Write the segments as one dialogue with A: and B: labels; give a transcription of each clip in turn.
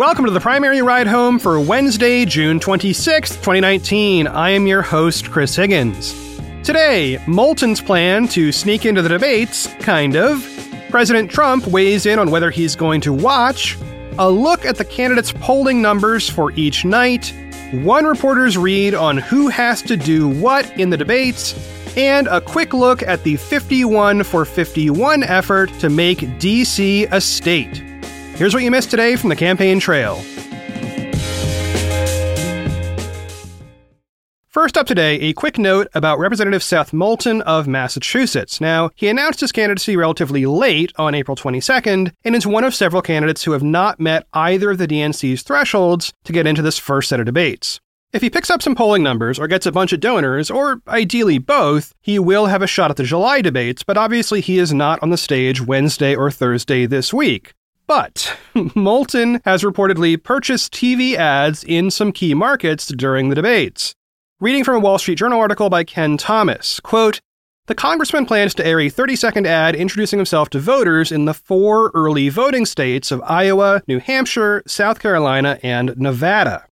A: welcome to the primary ride home for Wednesday, June 26th, 2019. I am your host, Chris Higgins. Today, Moulton's plan to sneak into the debates, kind of. President Trump weighs in on whether he's going to watch. A look at the candidates' polling numbers for each night. One reporter's read on who has to do what in the debates. And a quick look at the 51 for 51 effort to make DC a state. Here's what you missed today from the campaign trail. First up today, a quick note about Representative Seth Moulton of Massachusetts. Now, he announced his candidacy relatively late on April 22nd and is one of several candidates who have not met either of the DNC's thresholds to get into this first set of debates. If he picks up some polling numbers or gets a bunch of donors, or ideally both, he will have a shot at the July debates, but obviously he is not on the stage Wednesday or Thursday this week. But Moulton has reportedly purchased TV ads in some key markets during the debates. Reading from a Wall Street Journal article by Ken Thomas, quote, the congressman plans to air a 30 second ad introducing himself to voters in the four early voting states of Iowa, New Hampshire, South Carolina, and Nevada.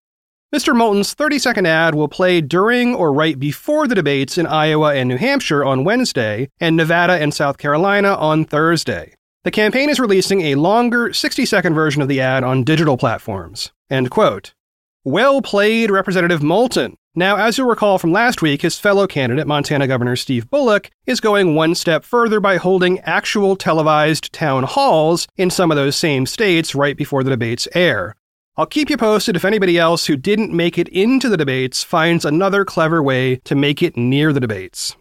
A: Mr. Moulton's 30 second ad will play during or right before the debates in Iowa and New Hampshire on Wednesday, and Nevada and South Carolina on Thursday. The campaign is releasing a longer 60 second version of the ad on digital platforms. End quote. Well played, Representative Moulton. Now, as you'll recall from last week, his fellow candidate, Montana Governor Steve Bullock, is going one step further by holding actual televised town halls in some of those same states right before the debates air. I'll keep you posted if anybody else who didn't make it into the debates finds another clever way to make it near the debates.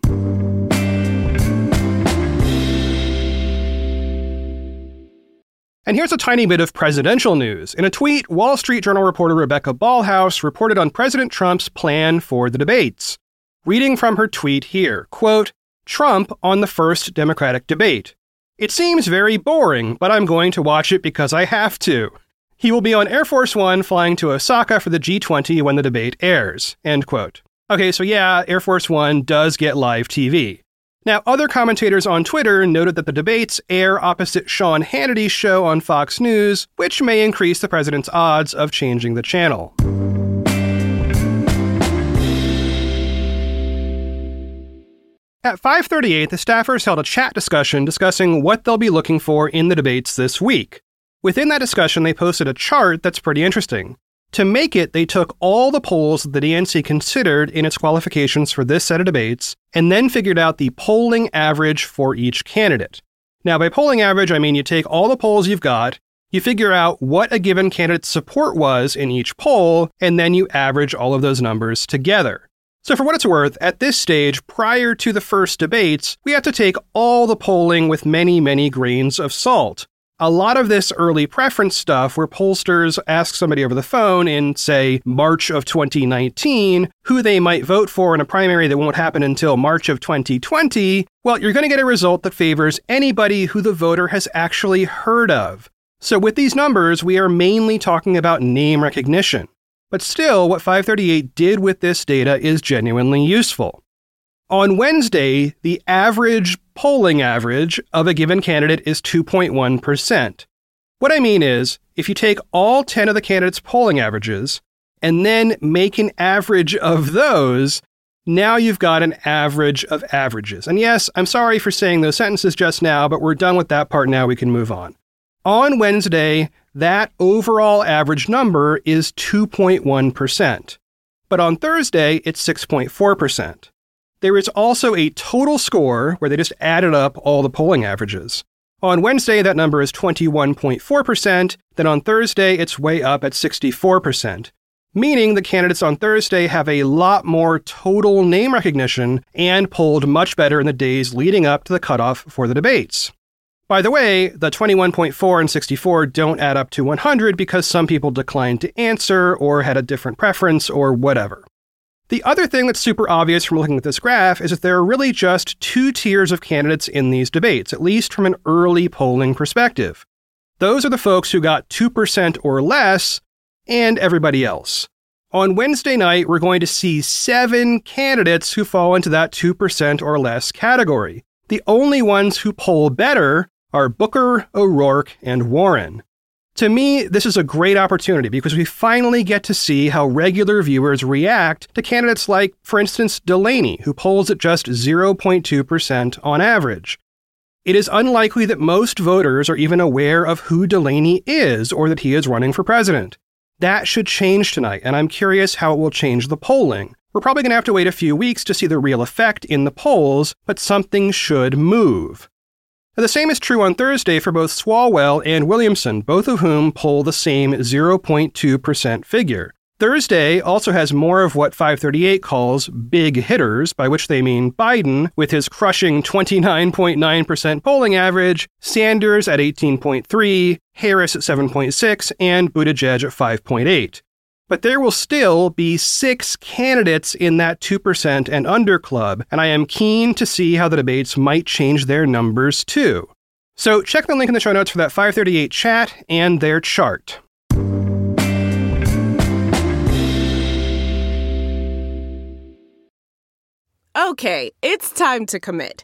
A: And here's a tiny bit of presidential news. In a tweet, Wall Street Journal reporter Rebecca Ballhaus reported on President Trump's plan for the debates. Reading from her tweet here, quote, Trump on the first Democratic debate. It seems very boring, but I'm going to watch it because I have to. He will be on Air Force One flying to Osaka for the G20 when the debate airs. End quote. Okay, so yeah, Air Force One does get live TV. Now, other commentators on Twitter noted that the debates air opposite Sean Hannity's show on Fox News, which may increase the president's odds of changing the channel. At 538, the staffers held a chat discussion discussing what they'll be looking for in the debates this week. Within that discussion, they posted a chart that's pretty interesting. To make it, they took all the polls that the DNC considered in its qualifications for this set of debates and then figured out the polling average for each candidate. Now, by polling average, I mean you take all the polls you've got, you figure out what a given candidate's support was in each poll, and then you average all of those numbers together. So, for what it's worth, at this stage, prior to the first debates, we have to take all the polling with many, many grains of salt a lot of this early preference stuff where pollsters ask somebody over the phone in, say, March of 2019 who they might vote for in a primary that won't happen until March of 2020, well, you're going to get a result that favors anybody who the voter has actually heard of. So with these numbers, we are mainly talking about name recognition. But still, what 538 did with this data is genuinely useful. On Wednesday, the average polling average of a given candidate is 2.1%. What I mean is, if you take all 10 of the candidates' polling averages and then make an average of those, now you've got an average of averages. And yes, I'm sorry for saying those sentences just now, but we're done with that part now. We can move on. On Wednesday, that overall average number is 2.1%. But on Thursday, it's 6.4%. There is also a total score where they just added up all the polling averages. On Wednesday, that number is 21.4%. Then on Thursday, it's way up at 64%. Meaning the candidates on Thursday have a lot more total name recognition and polled much better in the days leading up to the cutoff for the debates. By the way, the 21.4 and 64 don't add up to 100 because some people declined to answer or had a different preference or whatever. The other thing that's super obvious from looking at this graph is that there are really just two tiers of candidates in these debates, at least from an early polling perspective. Those are the folks who got 2% or less, and everybody else. On Wednesday night, we're going to see seven candidates who fall into that 2% or less category. The only ones who poll better are Booker, O'Rourke, and Warren. To me, this is a great opportunity because we finally get to see how regular viewers react to candidates like, for instance, Delaney, who polls at just 0.2% on average. It is unlikely that most voters are even aware of who Delaney is or that he is running for president. That should change tonight, and I'm curious how it will change the polling. We're probably going to have to wait a few weeks to see the real effect in the polls, but something should move. The same is true on Thursday for both Swalwell and Williamson, both of whom poll the same 0.2% figure. Thursday also has more of what 538 calls big hitters, by which they mean Biden with his crushing 29.9% polling average, Sanders at 18.3, Harris at 7.6, and Buttigieg at 5.8 but there will still be six candidates in that 2% and under club, and I am keen to see how the debates might change their numbers too. So check the link in the show notes for that 538 chat and their chart.
B: Okay, it's time to commit.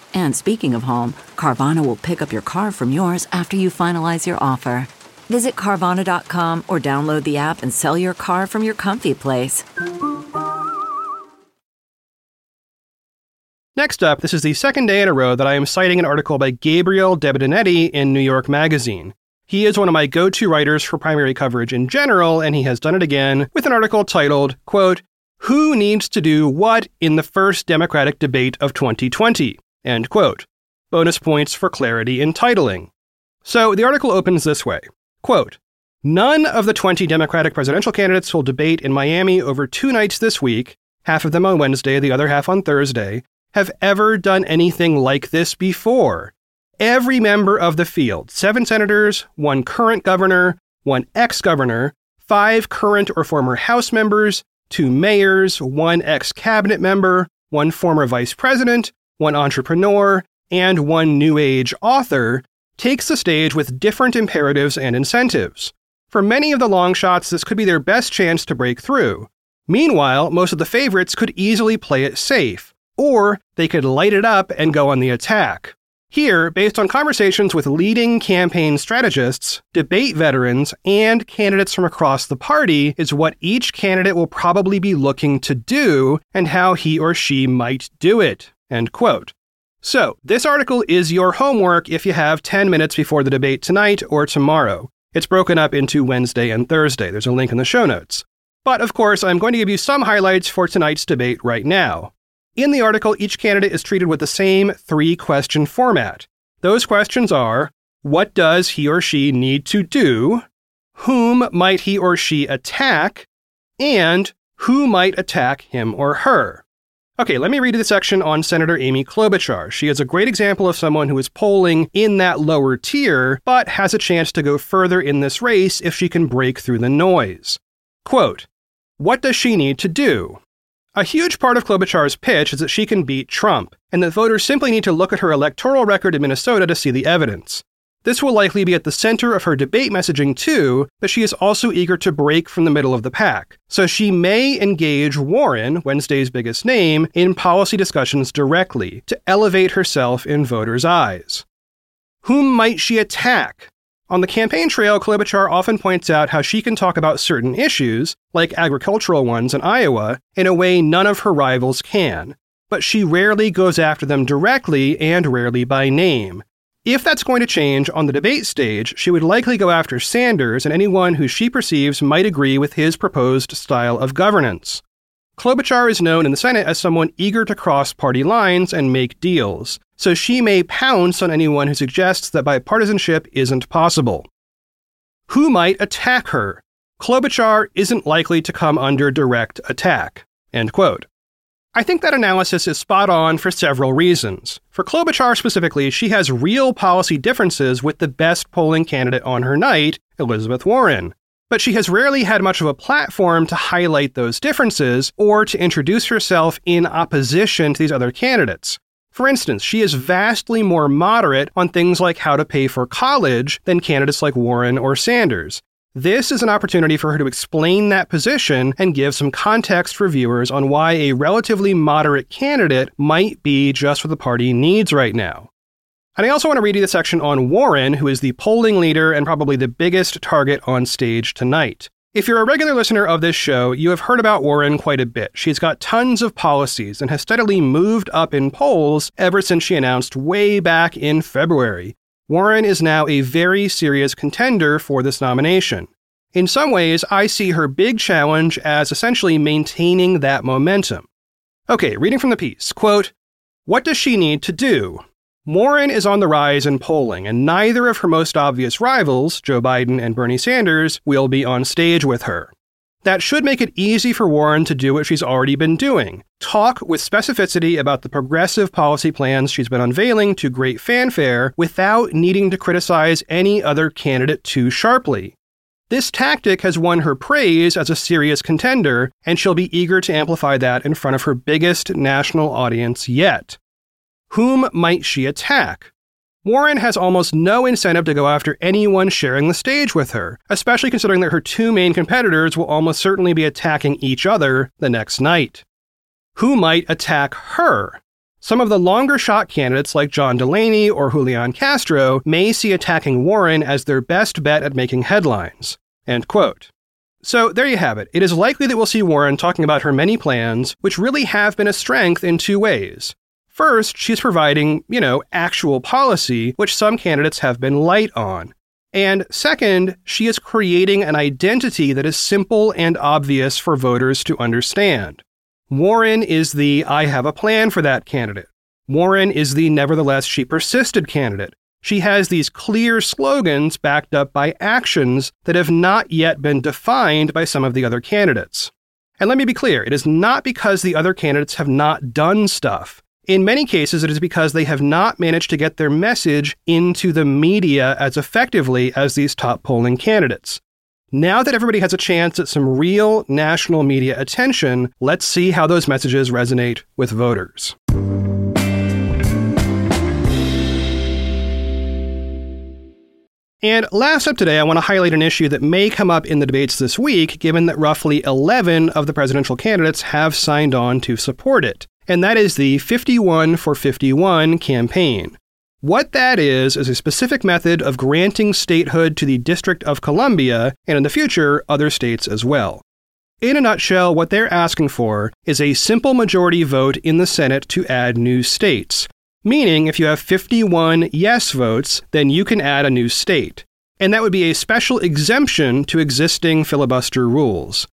C: And speaking of home, Carvana will pick up your car from yours after you finalize your offer. Visit Carvana.com or download the app and sell your car from your comfy place.
A: Next up, this is the second day in a row that I am citing an article by Gabriel Benedetti in New York Magazine. He is one of my go to writers for primary coverage in general, and he has done it again with an article titled, quote, Who Needs to Do What in the First Democratic Debate of 2020? End quote. Bonus points for clarity in titling. So the article opens this way quote, None of the 20 Democratic presidential candidates will debate in Miami over two nights this week, half of them on Wednesday, the other half on Thursday, have ever done anything like this before. Every member of the field, seven senators, one current governor, one ex governor, five current or former House members, two mayors, one ex cabinet member, one former vice president, one entrepreneur, and one new age author, takes the stage with different imperatives and incentives. For many of the long shots, this could be their best chance to break through. Meanwhile, most of the favorites could easily play it safe, or they could light it up and go on the attack. Here, based on conversations with leading campaign strategists, debate veterans, and candidates from across the party, is what each candidate will probably be looking to do and how he or she might do it. End quote. So, this article is your homework if you have 10 minutes before the debate tonight or tomorrow. It's broken up into Wednesday and Thursday. There's a link in the show notes. But of course, I'm going to give you some highlights for tonight's debate right now. In the article, each candidate is treated with the same three question format. Those questions are What does he or she need to do? Whom might he or she attack? And who might attack him or her? Okay, let me read you the section on Senator Amy Klobuchar. She is a great example of someone who is polling in that lower tier, but has a chance to go further in this race if she can break through the noise. Quote, What does she need to do? A huge part of Klobuchar's pitch is that she can beat Trump, and that voters simply need to look at her electoral record in Minnesota to see the evidence. This will likely be at the center of her debate messaging too, but she is also eager to break from the middle of the pack. So she may engage Warren, Wednesday's biggest name, in policy discussions directly to elevate herself in voters' eyes. Whom might she attack? On the campaign trail, Klobuchar often points out how she can talk about certain issues, like agricultural ones in Iowa, in a way none of her rivals can. But she rarely goes after them directly and rarely by name, if that's going to change on the debate stage, she would likely go after Sanders and anyone who she perceives might agree with his proposed style of governance. Klobuchar is known in the Senate as someone eager to cross party lines and make deals, so she may pounce on anyone who suggests that bipartisanship isn't possible. Who might attack her? Klobuchar isn't likely to come under direct attack. End quote. I think that analysis is spot on for several reasons. For Klobuchar specifically, she has real policy differences with the best polling candidate on her night, Elizabeth Warren. But she has rarely had much of a platform to highlight those differences or to introduce herself in opposition to these other candidates. For instance, she is vastly more moderate on things like how to pay for college than candidates like Warren or Sanders. This is an opportunity for her to explain that position and give some context for viewers on why a relatively moderate candidate might be just what the party needs right now. And I also want to read you the section on Warren, who is the polling leader and probably the biggest target on stage tonight. If you're a regular listener of this show, you have heard about Warren quite a bit. She's got tons of policies and has steadily moved up in polls ever since she announced way back in February. Warren is now a very serious contender for this nomination. In some ways, I see her big challenge as essentially maintaining that momentum. Okay, reading from the piece quote, What does she need to do? Warren is on the rise in polling, and neither of her most obvious rivals, Joe Biden and Bernie Sanders, will be on stage with her. That should make it easy for Warren to do what she's already been doing talk with specificity about the progressive policy plans she's been unveiling to great fanfare without needing to criticize any other candidate too sharply. This tactic has won her praise as a serious contender, and she'll be eager to amplify that in front of her biggest national audience yet. Whom might she attack? Warren has almost no incentive to go after anyone sharing the stage with her, especially considering that her two main competitors will almost certainly be attacking each other the next night. Who might attack her? Some of the longer shot candidates like John Delaney or Julian Castro may see attacking Warren as their best bet at making headlines. End quote. So there you have it. It is likely that we'll see Warren talking about her many plans, which really have been a strength in two ways. First, she's providing, you know, actual policy, which some candidates have been light on. And second, she is creating an identity that is simple and obvious for voters to understand. Warren is the I have a plan for that candidate. Warren is the nevertheless she persisted candidate. She has these clear slogans backed up by actions that have not yet been defined by some of the other candidates. And let me be clear it is not because the other candidates have not done stuff. In many cases, it is because they have not managed to get their message into the media as effectively as these top polling candidates. Now that everybody has a chance at some real national media attention, let's see how those messages resonate with voters. And last up today, I want to highlight an issue that may come up in the debates this week, given that roughly 11 of the presidential candidates have signed on to support it and that is the 51 for 51 campaign. What that is, is a specific method of granting statehood to the District of Columbia, and in the future, other states as well. In a nutshell, what they're asking for is a simple majority vote in the Senate to add new states. Meaning, if you have 51 yes votes, then you can add a new state. And that would be a special exemption to existing filibuster rules.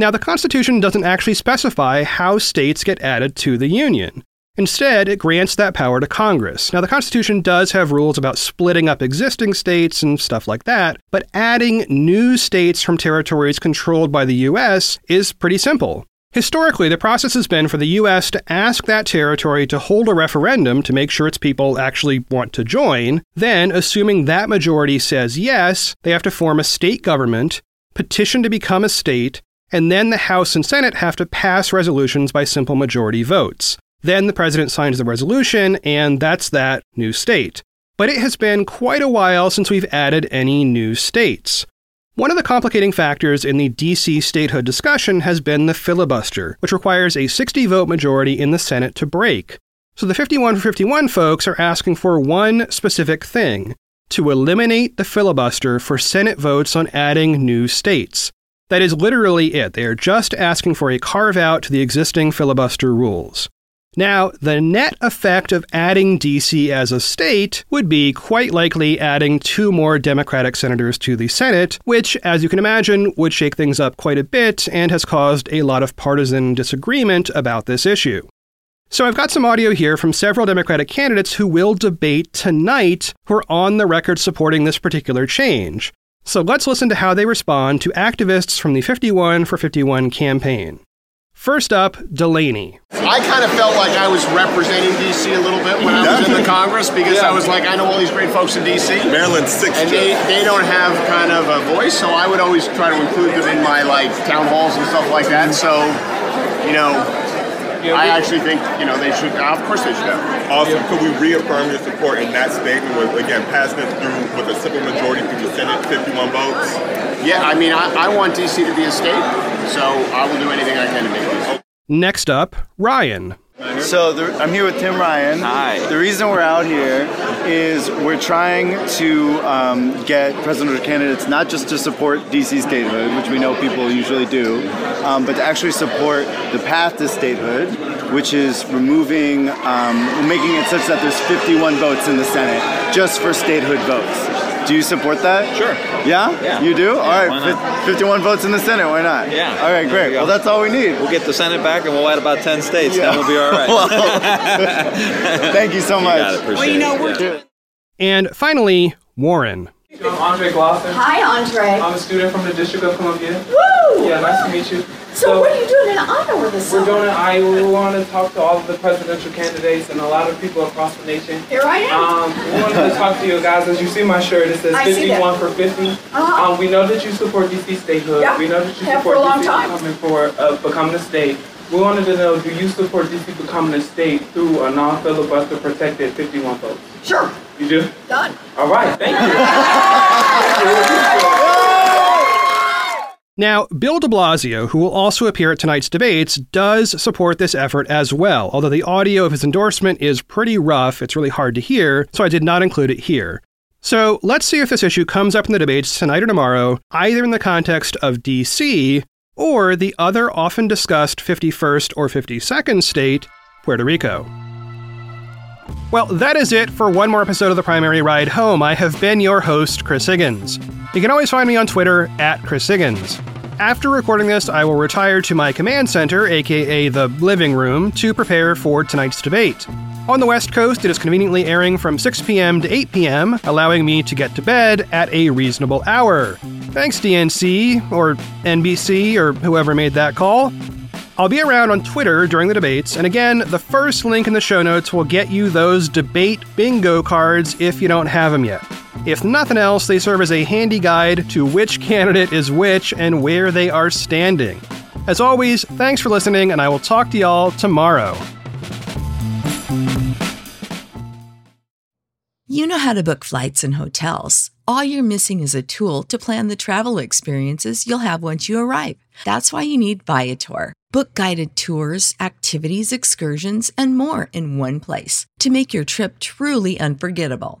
A: Now, the Constitution doesn't actually specify how states get added to the Union. Instead, it grants that power to Congress. Now, the Constitution does have rules about splitting up existing states and stuff like that, but adding new states from territories controlled by the U.S. is pretty simple. Historically, the process has been for the U.S. to ask that territory to hold a referendum to make sure its people actually want to join. Then, assuming that majority says yes, they have to form a state government, petition to become a state, and then the House and Senate have to pass resolutions by simple majority votes. Then the president signs the resolution, and that's that new state. But it has been quite a while since we've added any new states. One of the complicating factors in the DC statehood discussion has been the filibuster, which requires a 60 vote majority in the Senate to break. So the 51 for 51 folks are asking for one specific thing to eliminate the filibuster for Senate votes on adding new states. That is literally it. They are just asking for a carve out to the existing filibuster rules. Now, the net effect of adding DC as a state would be quite likely adding two more Democratic senators to the Senate, which, as you can imagine, would shake things up quite a bit and has caused a lot of partisan disagreement about this issue. So I've got some audio here from several Democratic candidates who will debate tonight who are on the record supporting this particular change. So let's listen to how they respond to activists from the 51 for 51 campaign. First up, Delaney.
D: I kind of felt like I was representing DC a little bit when I was in the Congress because I was like, I know all these great folks in DC.
E: Maryland's six,
D: and they, they don't have kind of a voice, so I would always try to include them in my like town halls and stuff like that. So, you know, I actually think you know they should. Of course, they should have.
E: Awesome. Could we reaffirm your support in that statement with again passing it through with a simple majority through the Senate, 51 votes?
D: Yeah, I mean, I, I want DC to be a state, so I will do anything I can to make it.
A: Next up, Ryan.
F: So the, I'm here with Tim Ryan.
G: Hi.
F: The reason we're out here is we're trying to um, get presidential candidates not just to support DC statehood, which we know people usually do, um, but to actually support the path to statehood, which is removing, um, making it such that there's 51 votes in the Senate just for statehood votes. Do you support that?
G: Sure.
F: Yeah?
G: Yeah.
F: You do?
G: Yeah,
F: all right.
G: why
F: 51 votes in the Senate. Why not?
G: Yeah.
F: All right,
G: There
F: great.
G: we.
F: Well, that's all we need.
G: We'll get the Senate back and we'll add about 10 states.
F: Yeah.
G: Then we'll be all right.
F: Thank you so
G: You
F: much.
G: got it. Appreciate it. Yeah.
A: And finally, Warren.
H: I'm Andre Glosson.
I: Hi, Andre.
H: I'm a student from the District of Columbia.
I: Woo!
H: Yeah, nice to meet you.
I: So, what are you doing in Iowa this
H: We're
I: summer?
H: doing an Iowa. We want to talk to all of the presidential candidates and a lot of people across the nation.
I: Here I am.
H: Um, we wanted to talk to you guys. As you see my shirt, it says
I: I
H: 51 for 50.
I: Uh-huh.
H: Um, we know that you support DC statehood.
I: Yeah,
H: We know that you
I: have
H: support
I: for a long
H: DC becoming for uh, becoming a state. We wanted to know, do you support DC becoming a state through a non-filibuster protected 51 votes?
I: Sure.
H: You do?
I: Done.
H: All right. Thank you.
A: Now, Bill de Blasio, who will also appear at tonight's debates, does support this effort as well, although the audio of his endorsement is pretty rough, it's really hard to hear, so I did not include it here. So let's see if this issue comes up in the debates tonight or tomorrow, either in the context of DC or the other often discussed 51st or 52nd state, Puerto Rico. Well, that is it for one more episode of the Primary Ride Home. I have been your host, Chris Higgins. You can always find me on Twitter at Chris Higgins. After recording this, I will retire to my command center, aka the living room, to prepare for tonight's debate. On the West Coast, it is conveniently airing from 6 p.m. to 8 p.m., allowing me to get to bed at a reasonable hour. Thanks, DNC, or NBC, or whoever made that call. I'll be around on Twitter during the debates, and again, the first link in the show notes will get you those debate bingo cards if you don't have them yet. If nothing else, they serve as a handy guide to which candidate is which and where they are standing. As always, thanks for listening, and I will talk to y'all tomorrow.
J: You know how to book flights and hotels. All you're missing is a tool to plan the travel experiences you'll have once you arrive. That's why you need Viator. Book guided tours, activities, excursions, and more in one place to make your trip truly unforgettable.